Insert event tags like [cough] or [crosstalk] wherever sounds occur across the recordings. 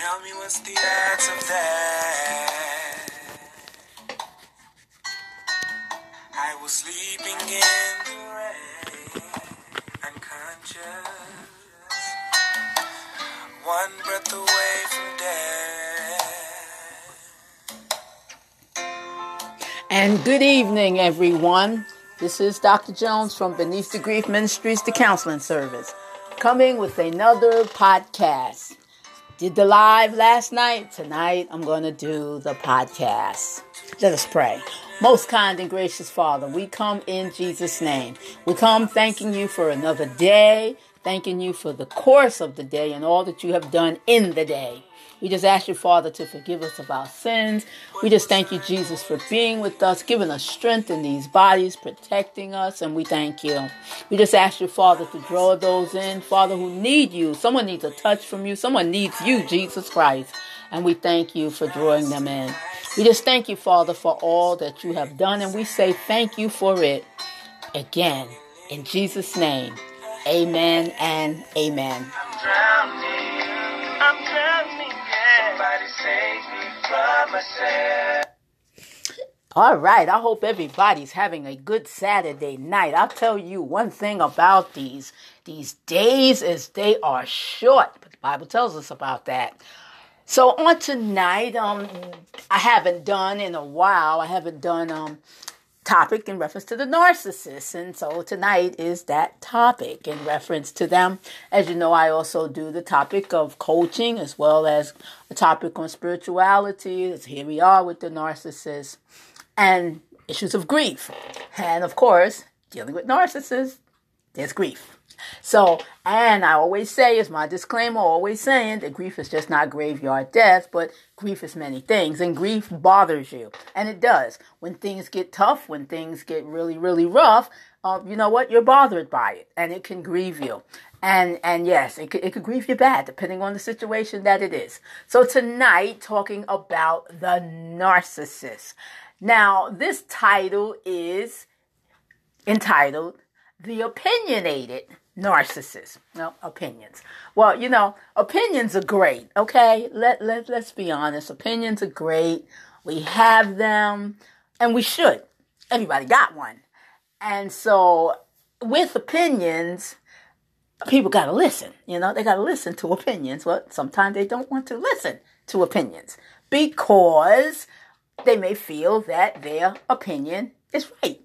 Tell me what's the odds of that? I was sleeping in the rain, unconscious, one breath away from death. And good evening, everyone. This is Dr. Jones from Beneath the Grief Ministries, the counseling service, coming with another podcast. Did the live last night. Tonight, I'm going to do the podcast. Let us pray. Most kind and gracious Father, we come in Jesus' name. We come thanking you for another day, thanking you for the course of the day and all that you have done in the day. We just ask you, Father, to forgive us of our sins. We just thank you, Jesus, for being with us, giving us strength in these bodies, protecting us, and we thank you. We just ask you, Father, to draw those in, Father, who need you. Someone needs a touch from you. Someone needs you, Jesus Christ. And we thank you for drawing them in. We just thank you, Father, for all that you have done, and we say thank you for it again. In Jesus' name, amen and amen. All right, I hope everybody's having a good Saturday night. I'll tell you one thing about these these days is they are short, but the Bible tells us about that. So on tonight, um, I haven't done in a while. I haven't done um topic in reference to the narcissist, and so tonight is that topic in reference to them. As you know, I also do the topic of coaching as well as a topic on spirituality. Here we are with the narcissist and issues of grief, and of course, dealing with narcissists, there's grief. So, and I always say, as my disclaimer, always saying that grief is just not graveyard death, but grief is many things, and grief bothers you, and it does. When things get tough, when things get really, really rough, uh, you know what? You're bothered by it, and it can grieve you. And and yes, it could, it could grieve you bad, depending on the situation that it is. So tonight, talking about the narcissist. Now, this title is entitled "The Opinionated." narcissist. No, opinions. Well, you know, opinions are great, okay? Let, let, let's be honest. Opinions are great. We have them, and we should. Everybody got one. And so, with opinions, people got to listen. You know, they got to listen to opinions. Well, sometimes they don't want to listen to opinions because they may feel that their opinion is right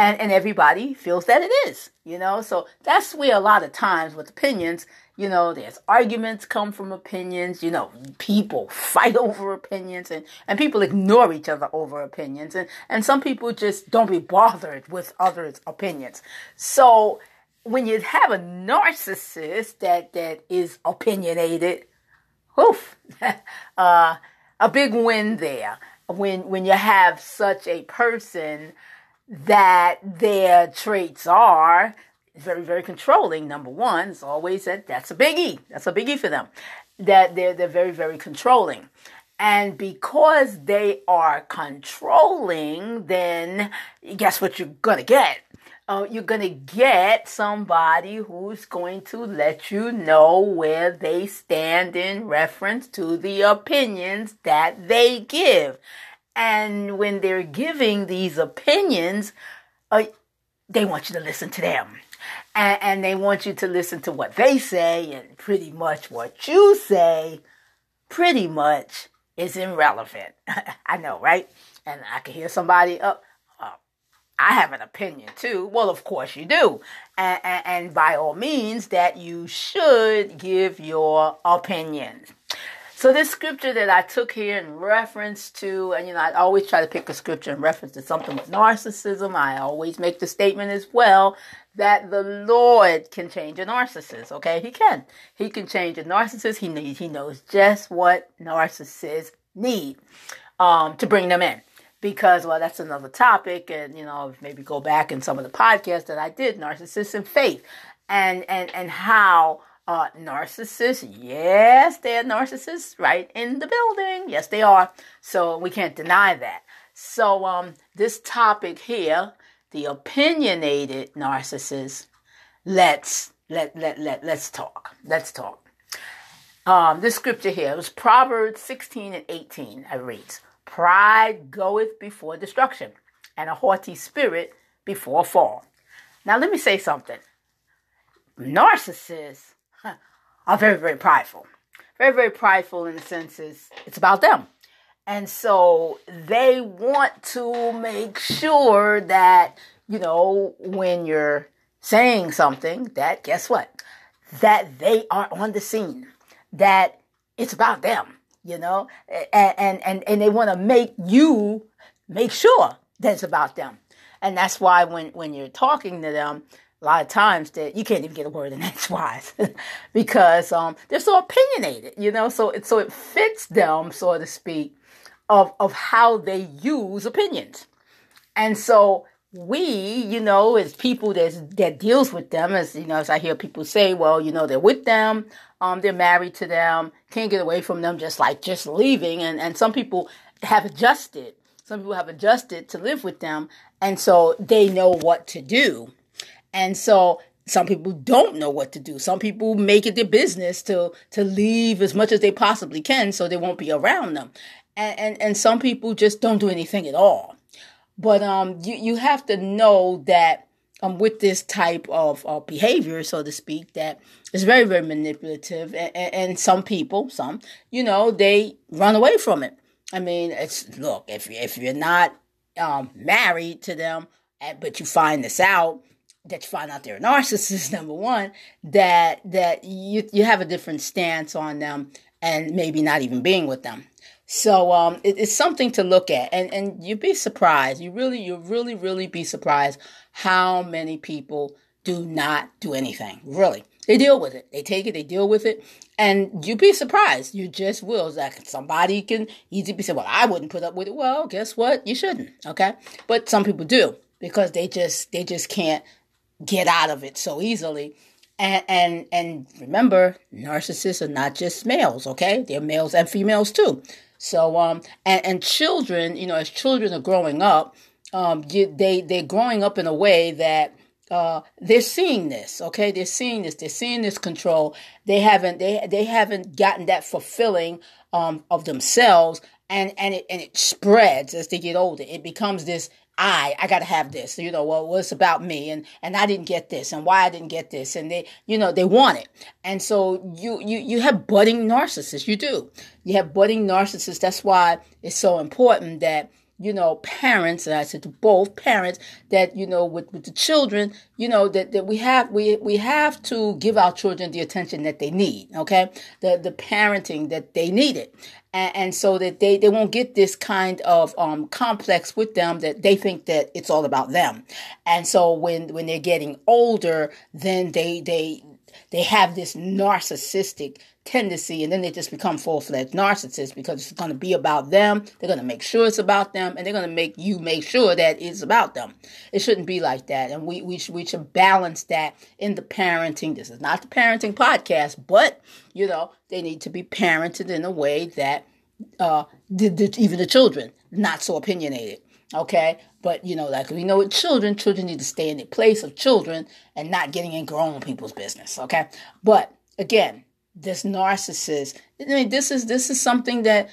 and and everybody feels that it is you know? So that's where a lot of times with opinions you know there's arguments come from opinions you know people fight [laughs] over opinions and and people ignore each other over opinions. And and some people just don't be bothered with others opinions. So when you have a narcissist that that is opinionated oof [laughs] uh, a big win there. When when you have such a person that their traits are very, very controlling. Number one, it's always that that's a biggie. That's a biggie for them. That they're they're very, very controlling. And because they are controlling, then guess what you're gonna get? Uh, you're gonna get somebody who's going to let you know where they stand in reference to the opinions that they give. And when they're giving these opinions, uh, they want you to listen to them. And, and they want you to listen to what they say, and pretty much what you say, pretty much is irrelevant. [laughs] I know, right? And I can hear somebody up. Uh, I have an opinion too. Well, of course you do. And, and, and by all means, that you should give your opinion. So this scripture that I took here in reference to, and you know, I always try to pick a scripture in reference to something with narcissism. I always make the statement as well that the Lord can change a narcissist. Okay, He can. He can change a narcissist. He needs. He knows just what narcissists need um, to bring them in. Because well, that's another topic, and you know, maybe go back in some of the podcasts that I did, narcissists and faith, and and and how uh, narcissists, yes, they're narcissists right in the building. Yes, they are. So we can't deny that. So um, this topic here, the opinionated narcissist, let's let let let let's talk. Let's talk. um, this scripture here. Was Proverbs 16 and 18. I reads, Pride goeth before destruction, and a haughty spirit before fall. Now, let me say something. Narcissists are very, very prideful. Very, very prideful in the senses it's about them. And so they want to make sure that, you know, when you're saying something, that guess what? That they are on the scene, that it's about them, you know, and, and, and, and they want to make you make sure that it's about them. And that's why when, when you're talking to them, a lot of times that you can't even get a word in [laughs] edgewise [laughs] because um, they're so opinionated, you know. So it so it fits them, so to speak, of of how they use opinions, and so we, you know, as people that that deals with them, as you know, as I hear people say, well, you know, they're with them, um, they're married to them, can't get away from them, just like just leaving, and and some people have adjusted. Some people have adjusted to live with them, and so they know what to do and so some people don't know what to do. Some people make it their business to to leave as much as they possibly can so they won't be around them. And and, and some people just don't do anything at all. But um you, you have to know that um with this type of uh, behavior, so to speak, that is very, very manipulative and, and some people, some, you know, they run away from it. I mean, it's look, if if you're not um married to them, but you find this out, that you find out they're a narcissist [laughs] number one that that you you have a different stance on them and maybe not even being with them. So um, it, it's something to look at. And and you'd be surprised. You really you really really be surprised how many people do not do anything. Really. They deal with it. They take it. They deal with it. And you'd be surprised. You just will. Like somebody can easily be said well i wouldn't put up with it. Well guess what? You shouldn't. Okay? But some people do because they just they just can't get out of it so easily. And, and and remember, narcissists are not just males, okay? They're males and females too. So um and, and children, you know, as children are growing up, um you, they they're growing up in a way that uh, they're seeing this, okay? They're seeing this. They're seeing this control. They haven't they they haven't gotten that fulfilling um, of themselves, and and it and it spreads as they get older. It becomes this I, I gotta have this, you know, well, it's about me and, and I didn't get this and why I didn't get this. And they, you know, they want it. And so you, you, you have budding narcissists. You do. You have budding narcissists. That's why it's so important that, you know, parents, and I said to both parents that, you know, with, with the children, you know, that, that we have, we, we have to give our children the attention that they need. Okay. The, the parenting that they needed and, and, so that they, they won't get this kind of um, complex with them that they think that it's all about them. And so when when they're getting older, then they they they have this narcissistic tendency and then they just become full-fledged narcissists because it's going to be about them. They're going to make sure it's about them and they're going to make you make sure that it's about them. It shouldn't be like that and we, we, should, we should balance that in the parenting. This is not the parenting podcast but you know they need to be parented in a way that uh, the, the, even the children not so opinionated okay but you know like we know with children children need to stay in the place of children and not getting in grown people's business okay but again this narcissist. I mean, this is this is something that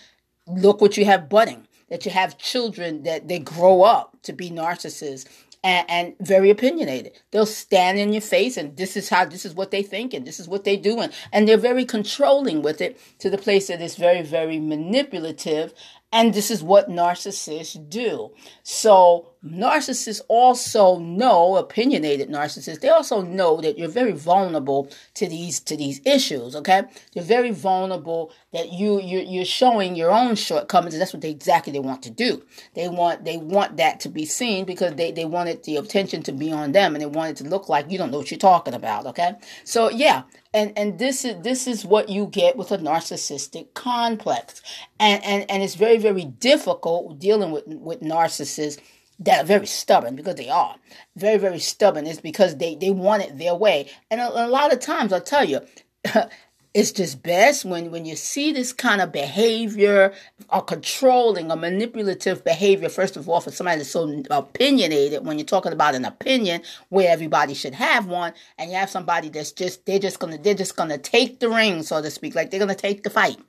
look what you have budding. That you have children that they grow up to be narcissists and, and, very opinionated. They'll stand in your face and this is how this is what they think and this is what they do and, and they're very controlling with it to the place that it's very, very manipulative and this is what narcissists do. So narcissists also know, opinionated narcissists, they also know that you're very vulnerable to these to these issues. Okay, you're very vulnerable that you you're, you're showing your own shortcomings, and that's what they exactly they want to do. They want they want that to be seen because they they wanted the attention to be on them, and they want it to look like you don't know what you're talking about. Okay, so yeah, and and this is this is what you get with a narcissistic complex. And and and it's very very difficult dealing with with narcissists that are very stubborn because they are. Very very stubborn is because they they want it their way. And a, a lot of times i'll tell you [laughs] it's just best when when you see this kind of behavior or controlling or manipulative behavior first of all for somebody that's so opinionated when you're talking about an opinion where everybody should have one and you have somebody that's just they're just gonna they're just gonna take the ring so to speak like they're gonna take the fight.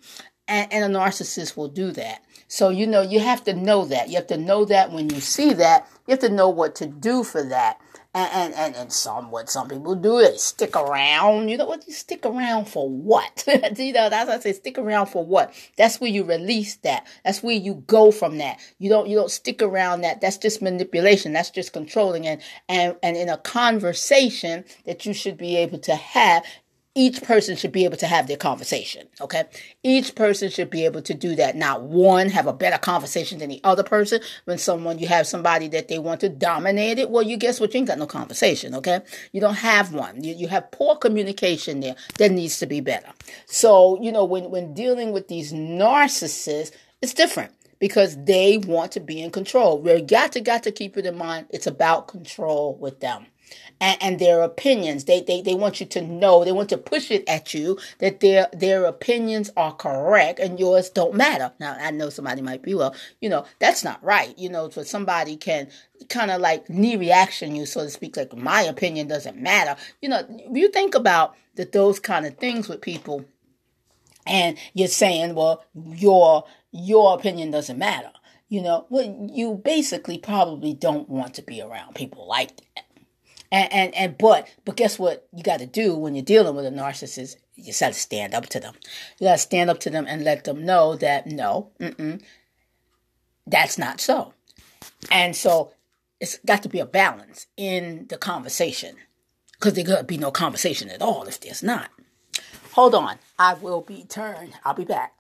And, and a narcissist will do that. So you know you have to know that. You have to know that when you see that. You have to know what to do for that and, and, and, some what some people do is stick around. You know what? You stick around for what? [laughs] you know, that's what I say. Stick around for what? That's where you release that. That's where you go from that. You don't you don't stick around that. That's just manipulation. That's just controlling and and and in a conversation that you should be able to have each person should be able to have their conversation. Okay. Each person should be able to do that. Not one have a better conversation than the other person. When someone, you have somebody that they want to dominate it, well, you guess what? You ain't got no conversation. Okay. You don't have one. You, you have poor communication there that needs to be better. So, you know, when, when dealing with these narcissists, it's different because they want to be in control. We got to, got to keep it in mind. It's about control with them and, and, their opinions. They, they they want you to know, they want to push it at you that their their opinions are correct and yours don't matter. Now I know somebody might be, well, you know, that's not right. You know, so somebody can kind of like knee reaction you, so to speak, like my opinion doesn't matter. You know, you think about that those kind of things with people and you're saying, well, your your opinion doesn't matter. You know, well, you basically probably don't want to be around people like that and, and, and but but guess what you got to do when you're dealing with a narcissist? You got to stand up to them. You got to stand up to them and let them know that no, that's not so. And so it's got to be a balance in the conversation because there could be no conversation at all if there's not. Hold on, I will be turned. I'll be back.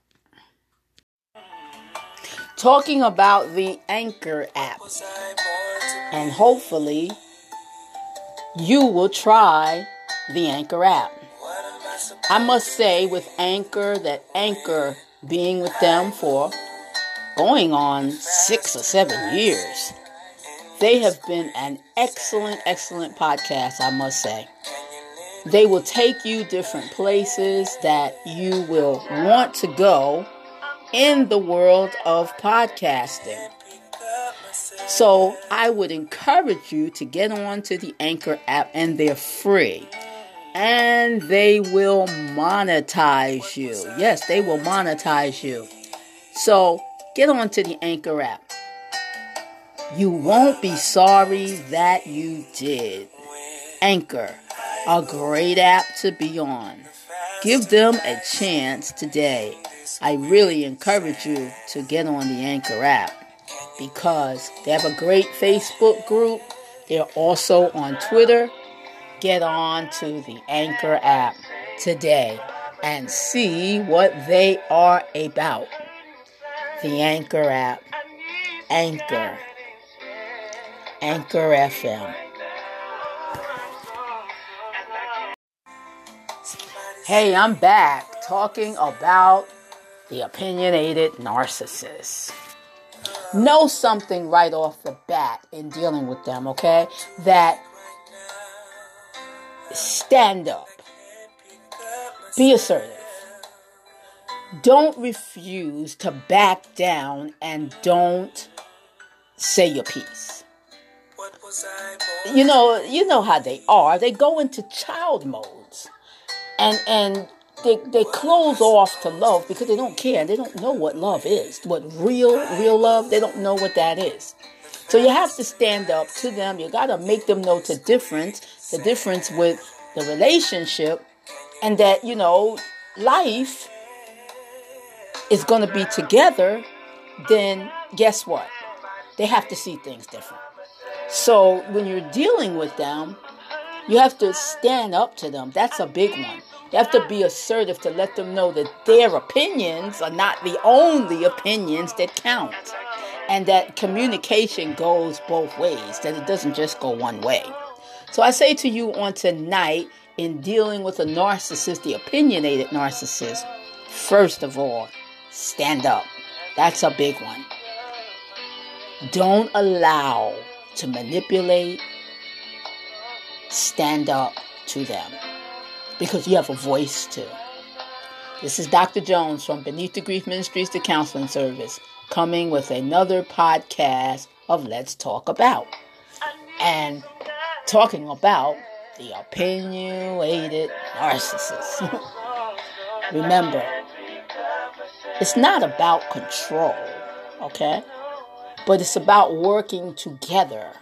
Talking about the Anchor app, and hopefully you will try the Anchor app. I must say, with Anchor, that Anchor being with them for going on six or seven years, they have been an excellent, excellent podcast, I must say. They will take you different places that you will want to go in the world of podcasting. So I would encourage you to get on to the Anchor app, and they're free. And they will monetize you. Yes, they will monetize you. So get on to the Anchor app. You won't be sorry that you did. Anchor, a great app to be on. Give them a chance today. I really encourage you to get on the Anchor app because they have a great Facebook group. They're also on Twitter. Get on to the Anchor app today and see what they are about. The Anchor app. Anchor. Anchor FM. Hey, I'm back talking about the opinionated narcissist know something right off the bat in dealing with them, okay? That stand up, be assertive. Don't refuse to back down and don't say your piece. You know, you know how they are. They go into child modes. And and they, they close off to love because they don't care. They don't know what love is. What real, real love, they don't know what that is. So you have to stand up to them. You got to make them know the difference, the difference with the relationship, and that, you know, life is going to be together. Then guess what? They have to see things different. So when you're dealing with them, you have to stand up to them. That's a big one. You have to be assertive to let them know that their opinions are not the only opinions that count. And that communication goes both ways, that it doesn't just go one way. So I say to you on tonight, in dealing with a narcissist, the opinionated narcissist, first of all, stand up. That's a big one. Don't allow to manipulate, stand up to them because you have a voice too. This is Dr. Jones from Beneath the Grief Ministries, the counseling service, coming with another podcast of Let's Talk About. And talking about the opinionated narcissist. [laughs] Remember, it's not about control, okay? But it's about working together.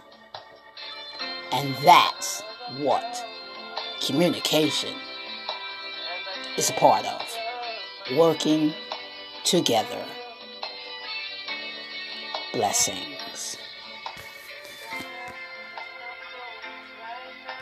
And that's what communication is a part of. Working together. Blessings.